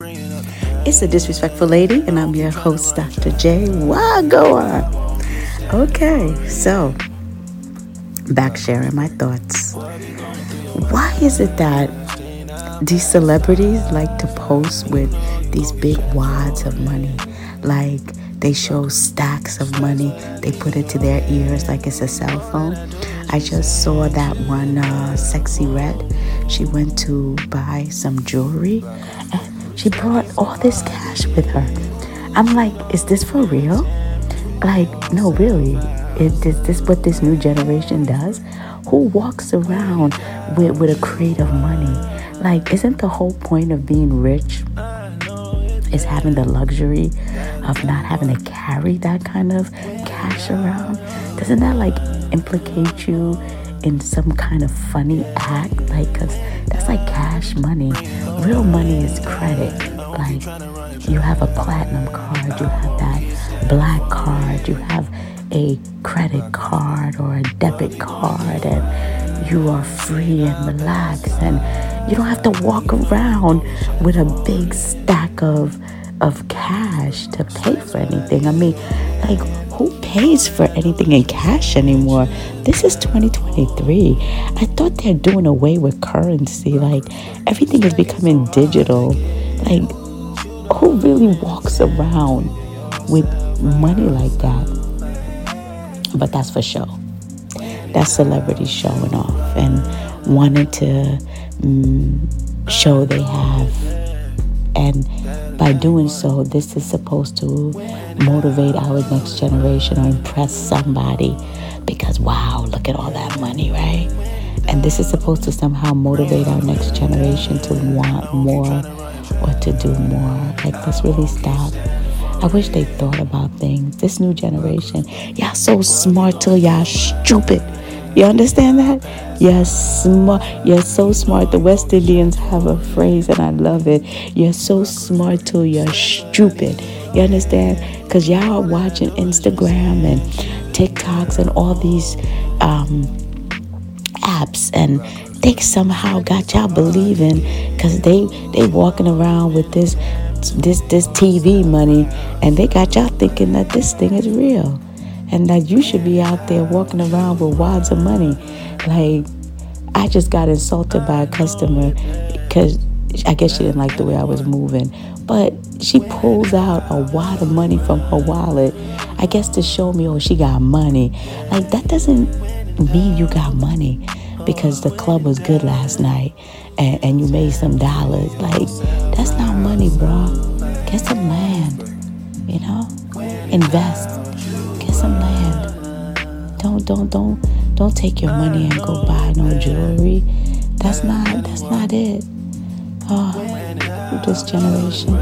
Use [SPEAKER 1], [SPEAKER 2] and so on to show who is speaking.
[SPEAKER 1] It's a disrespectful lady, and I'm your host, Dr. J. Wagua. Okay, so back sharing my thoughts. Why is it that these celebrities like to post with these big wads of money? Like they show stacks of money, they put it to their ears like it's a cell phone. I just saw that one uh, Sexyy Red. She went to buy some jewelry and she brought all this cash with her. I'm like, is this for real? Like, no, really. Is, is this what this new generation does? Who walks around with, with a crate of money? Like, isn't the whole point of being rich is having the luxury of not having to carry that kind of cash around? Doesn't that like implicate you in some kind of funny act? Like, cause like cash money. Real money is credit. Like, you have a platinum card, you have that black card, you have a credit card or a debit card, and you are free and relaxed, and you don't have to walk around with a big stack of of cash to pay for anything. I mean, like who pays for anything in cash anymore? This is 2023. I thought they're doing away with currency. Like everything is becoming digital. Like who really walks around with money like that? But that's for show. That's celebrities showing off and wanting to mm, show they have. And by doing so, this is supposed to motivate our next generation or impress somebody because, wow, look at all that money, right? And this is supposed to somehow motivate our next generation to want more or to do more. Like, let's really stop I wish they thought about things. This new generation, y'all so smart till y'all stupid. You understand that? You're smart. You're so smart. The West Indians have a phrase, and I love it. You're so smart till you're stupid. You understand? Because y'all are watching Instagram and TikToks and all these um, apps, and they somehow got y'all believing because they they walking around with this this this TV money, and they got y'all thinking that this thing is real, and that you should be out there walking around with wads of money. Like I just got insulted by a customer because I guess she didn't like the way I was moving, but she pulls out a wad of money from her wallet. I guess to show me, oh, she got money. Like that doesn't mean you got money because the club was good last night and, and you made some dollars. Like, that's not money, bro. Get some land, you know? Invest. Some land. Don't, don't, don't, don't take your money and go buy no jewelry. That's not, that's not it. Oh, this generation.